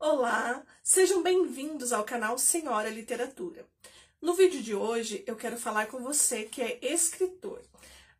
Olá, sejam bem-vindos ao canal Senhora Literatura. No vídeo de hoje eu quero falar com você que é escritor.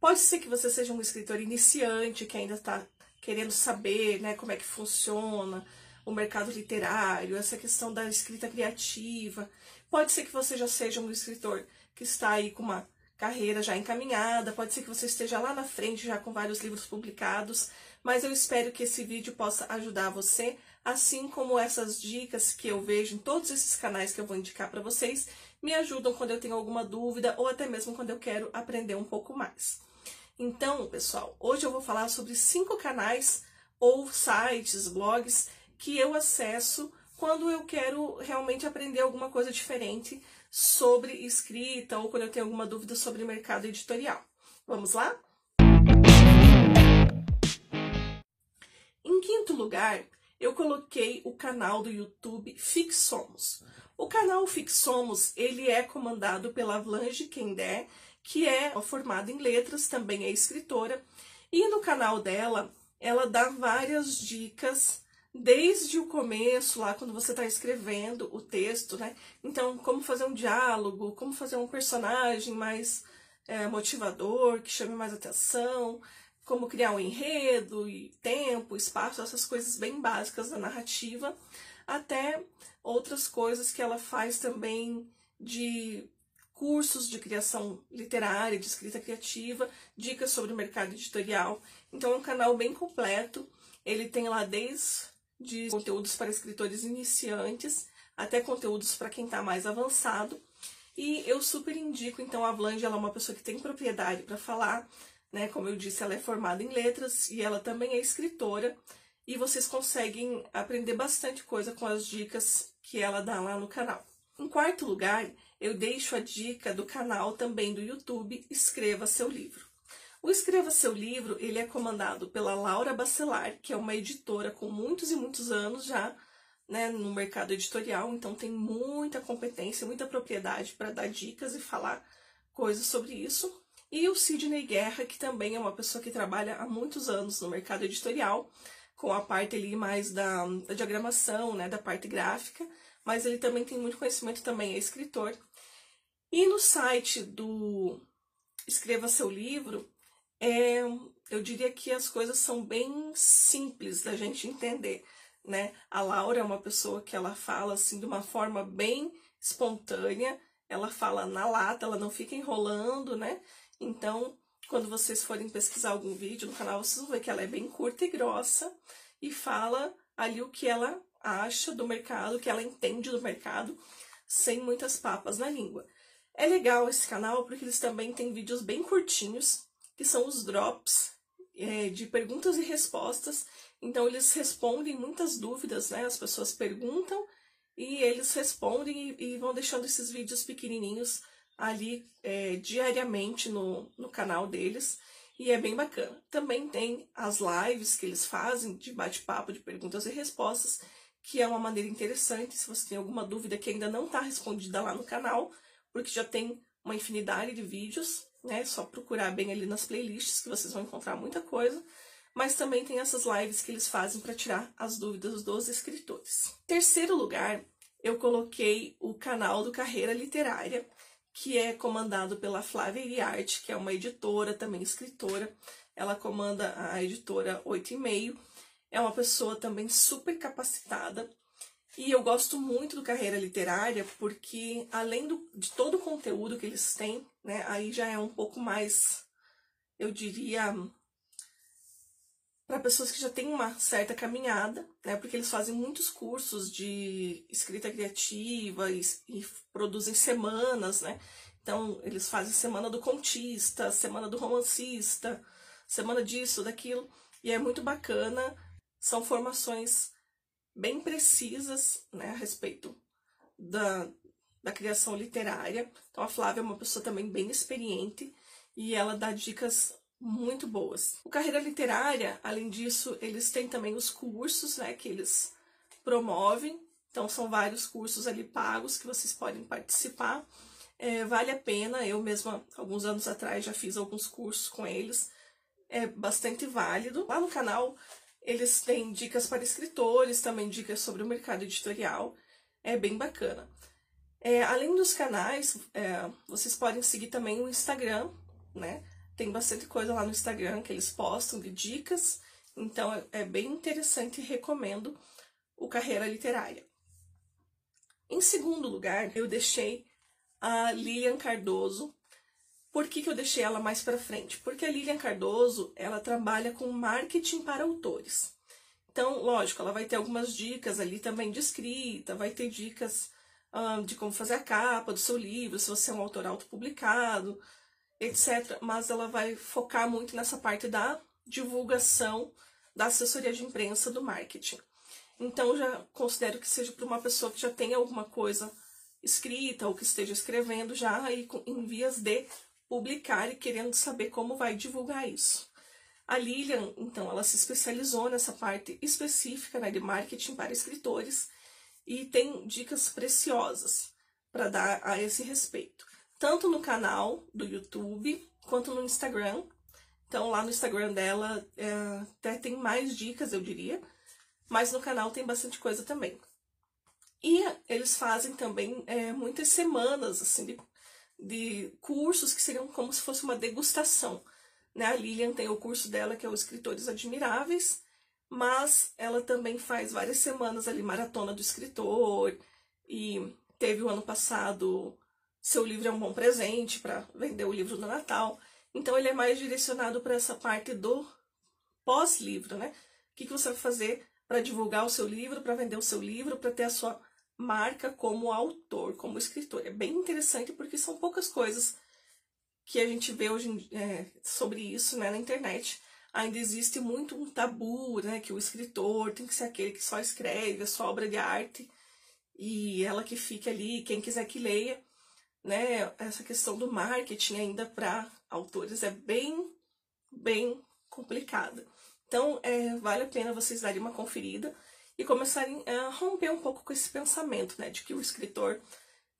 Pode ser que você seja um escritor iniciante, que ainda está querendo saber né, como é que funciona o mercado literário, essa questão da escrita criativa. Pode ser que você já seja um escritor que está aí com uma carreira já encaminhada, pode ser que você esteja lá na frente já com vários livros publicados, mas eu espero que esse vídeo possa ajudar você, assim como essas dicas que eu vejo em todos esses canais que eu vou indicar para vocês, me ajudam quando eu tenho alguma dúvida ou até mesmo quando eu quero aprender um pouco mais. Então, pessoal, hoje eu vou falar sobre cinco canais ou sites, blogs que eu acesso quando eu quero realmente aprender alguma coisa diferente sobre escrita ou quando eu tenho alguma dúvida sobre mercado editorial. Vamos lá? Em quinto lugar, eu coloquei o canal do YouTube Fixomos. O canal Fixomos, ele é comandado pela Blanche Kendé, que é formada em letras, também é escritora, e no canal dela, ela dá várias dicas desde o começo, lá quando você está escrevendo o texto, né? Então, como fazer um diálogo, como fazer um personagem mais é, motivador, que chame mais atenção, como criar um enredo e tempo, espaço, essas coisas bem básicas da narrativa, até outras coisas que ela faz também de cursos de criação literária, de escrita criativa, dicas sobre o mercado editorial. Então é um canal bem completo. Ele tem lá desde de conteúdos para escritores iniciantes, até conteúdos para quem está mais avançado. E eu super indico, então, a Blanche, ela é uma pessoa que tem propriedade para falar, né? Como eu disse, ela é formada em letras e ela também é escritora. E vocês conseguem aprender bastante coisa com as dicas que ela dá lá no canal. Em quarto lugar, eu deixo a dica do canal também do YouTube Escreva Seu Livro. O Escreva Seu Livro, ele é comandado pela Laura Bacelar, que é uma editora com muitos e muitos anos já né, no mercado editorial, então tem muita competência, muita propriedade para dar dicas e falar coisas sobre isso. E o Sidney Guerra, que também é uma pessoa que trabalha há muitos anos no mercado editorial, com a parte ali mais da, da diagramação, né, da parte gráfica, mas ele também tem muito conhecimento, também é escritor. E no site do Escreva Seu Livro, é, eu diria que as coisas são bem simples da gente entender, né? A Laura é uma pessoa que ela fala assim de uma forma bem espontânea, ela fala na lata, ela não fica enrolando, né? Então, quando vocês forem pesquisar algum vídeo no canal, vocês vão ver que ela é bem curta e grossa e fala ali o que ela acha do mercado, o que ela entende do mercado, sem muitas papas na língua. É legal esse canal porque eles também têm vídeos bem curtinhos, que são os drops é, de perguntas e respostas. Então, eles respondem muitas dúvidas, né? As pessoas perguntam e eles respondem e, e vão deixando esses vídeos pequenininhos ali é, diariamente no, no canal deles. E é bem bacana. Também tem as lives que eles fazem de bate-papo, de perguntas e respostas, que é uma maneira interessante se você tem alguma dúvida que ainda não está respondida lá no canal, porque já tem uma infinidade de vídeos né? É só procurar bem ali nas playlists que vocês vão encontrar muita coisa. Mas também tem essas lives que eles fazem para tirar as dúvidas dos escritores. Terceiro lugar, eu coloquei o canal do Carreira Literária, que é comandado pela Flávia Iriarte, que é uma editora, também escritora. Ela comanda a editora 8 e meio. É uma pessoa também super capacitada e eu gosto muito do Carreira Literária porque, além do, de todo o conteúdo que eles têm, né, aí já é um pouco mais, eu diria, para pessoas que já têm uma certa caminhada, né, porque eles fazem muitos cursos de escrita criativa e, e produzem semanas, né, então eles fazem semana do contista, semana do romancista, semana disso, daquilo, e é muito bacana, são formações bem precisas né, a respeito da, da criação literária. Então a Flávia é uma pessoa também bem experiente e ela dá dicas muito boas. O Carreira Literária, além disso, eles têm também os cursos né, que eles promovem. Então são vários cursos ali pagos que vocês podem participar. É, vale a pena, eu mesma, alguns anos atrás, já fiz alguns cursos com eles. É bastante válido. Lá no canal Eles têm dicas para escritores, também dicas sobre o mercado editorial. É bem bacana. É, além dos canais, é, vocês podem seguir também o Instagram, né? Tem bastante coisa lá no Instagram que eles postam de dicas. Então é, é bem interessante e recomendo o Carreira Literária. Em segundo lugar, eu deixei a Lilian Cardoso. Por que, que eu deixei ela mais para frente? Porque a Lilian Cardoso, ela trabalha com marketing para autores. Então, lógico, ela vai ter algumas dicas ali também de escrita, vai ter dicas um, de como fazer a capa do seu livro, se você é um autor autopublicado, etc. Mas ela vai focar muito nessa parte da divulgação da assessoria de imprensa do marketing. Então, já considero que seja para uma pessoa que já tem alguma coisa escrita ou que esteja escrevendo já aí em vias de publicar e querendo saber como vai divulgar isso. A Lilian, então, ela se especializou nessa parte específica né, de marketing para escritores e tem dicas preciosas para dar a esse respeito, tanto no canal do YouTube quanto no Instagram. Então, lá no Instagram dela é, até tem mais dicas, eu diria, mas no canal tem bastante coisa também. E eles fazem também é, muitas semanas assim de, de cursos que seriam como se fosse uma degustação. Né? A Lilian tem o curso dela, que é o Escritores Admiráveis, mas ela também faz várias semanas ali, Maratona do Escritor, e teve o ano passado Seu Livro é um Bom Presente para vender o livro no Natal. Então ele é mais direcionado para essa parte do pós-livro, né? O que, que você vai fazer para divulgar o seu livro, para vender o seu livro, para ter a sua marca como autor, como escritor. É bem interessante porque são poucas coisas que a gente vê hoje é, sobre isso né, na internet. Ainda existe muito um tabu, né, que o escritor tem que ser aquele que só escreve a sua obra de arte e ela que fique ali, quem quiser que leia. Né, essa questão do marketing ainda para autores é bem, bem complicada. Então, é, vale a pena vocês darem uma conferida e começarem a romper um pouco com esse pensamento, né, de que o escritor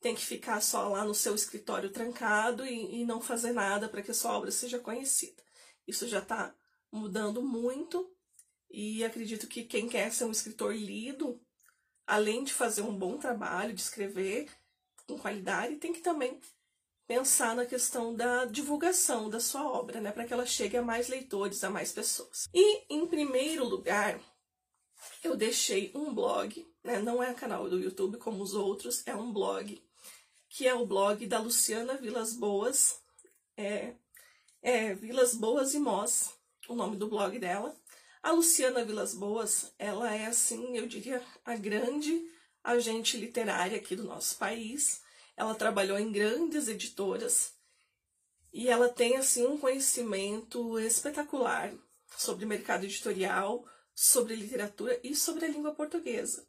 tem que ficar só lá no seu escritório trancado e, e não fazer nada para que a sua obra seja conhecida. Isso já está mudando muito e acredito que quem quer ser um escritor lido, além de fazer um bom trabalho, de escrever com qualidade, tem que também pensar na questão da divulgação da sua obra, né, para que ela chegue a mais leitores, a mais pessoas. E em primeiro lugar, eu deixei um blog, né? não é canal do YouTube como os outros, é um blog, que é o blog da Luciana Vilas Boas, é, é Vilas Boas e Mós, o nome do blog dela. A Luciana Vilas Boas, ela é assim, eu diria, a grande agente literária aqui do nosso país. Ela trabalhou em grandes editoras e ela tem assim um conhecimento espetacular sobre mercado editorial, sobre literatura e sobre a língua portuguesa.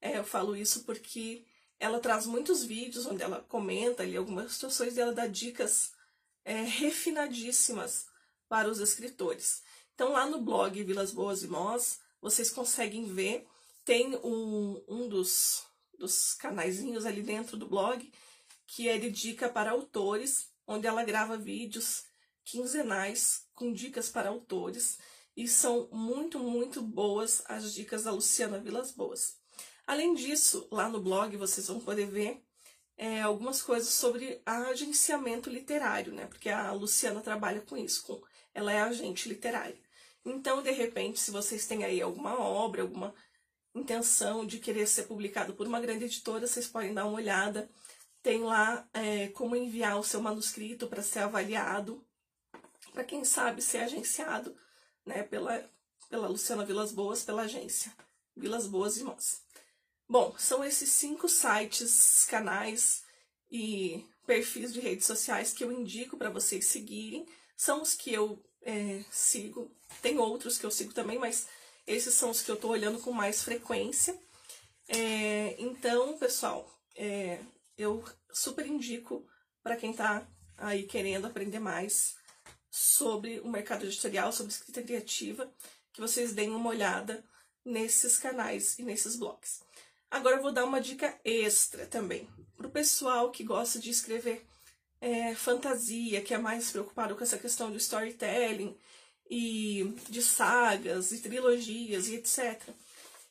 É, eu falo isso porque ela traz muitos vídeos onde ela comenta ali algumas situações e ela dá dicas é, refinadíssimas para os escritores. Então, lá no blog Vilas Boas e Mós, vocês conseguem ver, tem um, um dos, dos ali dentro do blog que é de dica para autores, onde ela grava vídeos quinzenais com dicas para autores e são muito, muito boas as dicas da Luciana Vilas Boas. Além disso, lá no blog vocês vão poder ver é, algumas coisas sobre agenciamento literário, né? Porque a Luciana trabalha com isso, com, ela é agente literária. Então, de repente, se vocês têm aí alguma obra, alguma intenção de querer ser publicado por uma grande editora, vocês podem dar uma olhada. Tem lá é, como enviar o seu manuscrito para ser avaliado, para quem sabe ser agenciado né, pela, pela Luciana Vilas Boas, pela agência Vilas Boas Irmãs. Bom, são esses cinco sites, canais e perfis de redes sociais que eu indico para vocês seguirem. São os que eu é, sigo. Tem outros que eu sigo também, mas esses são os que eu estou olhando com mais frequência. É, então, pessoal, é, eu super indico para quem está aí querendo aprender mais sobre o mercado editorial, sobre escrita criativa, que vocês deem uma olhada nesses canais e nesses blogs. Agora eu vou dar uma dica extra também para o pessoal que gosta de escrever é, fantasia, que é mais preocupado com essa questão do storytelling e de sagas e trilogias e etc.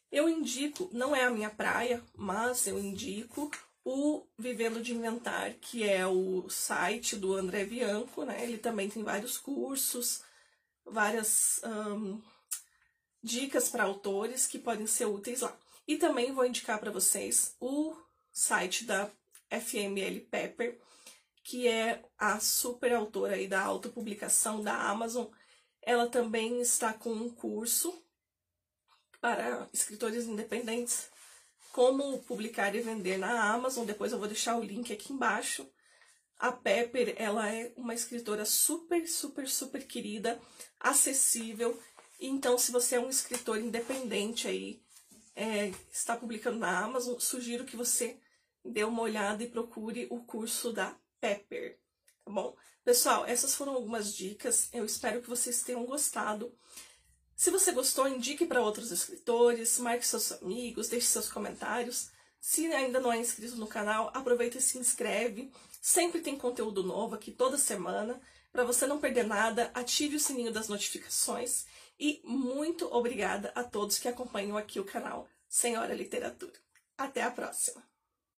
Eu indico, não é a minha praia, mas eu indico o Vivendo de Inventar, que é o site do André Bianco, né? Ele também tem vários cursos, várias um, dicas para autores que podem ser úteis lá. E também vou indicar para vocês o site da FML Pepper, que é a super autora aí da autopublicação da Amazon. Ela também está com um curso para escritores independentes, como publicar e vender na Amazon. Depois eu vou deixar o link aqui embaixo. A Pepper, ela é uma escritora super, super, super querida, acessível. Então, se você é um escritor independente aí, é, está publicando na Amazon, sugiro que você dê uma olhada e procure o curso da Pepper, tá bom? Pessoal, essas foram algumas dicas. Eu espero que vocês tenham gostado. Se você gostou, indique para outros escritores, marque seus amigos, deixe seus comentários. Se ainda não é inscrito no canal, aproveita e se inscreve. Sempre tem conteúdo novo aqui toda semana. Para você não perder nada, ative o sininho das notificações. E muito obrigada a todos que acompanham aqui o canal Senhora Literatura. Até a próxima!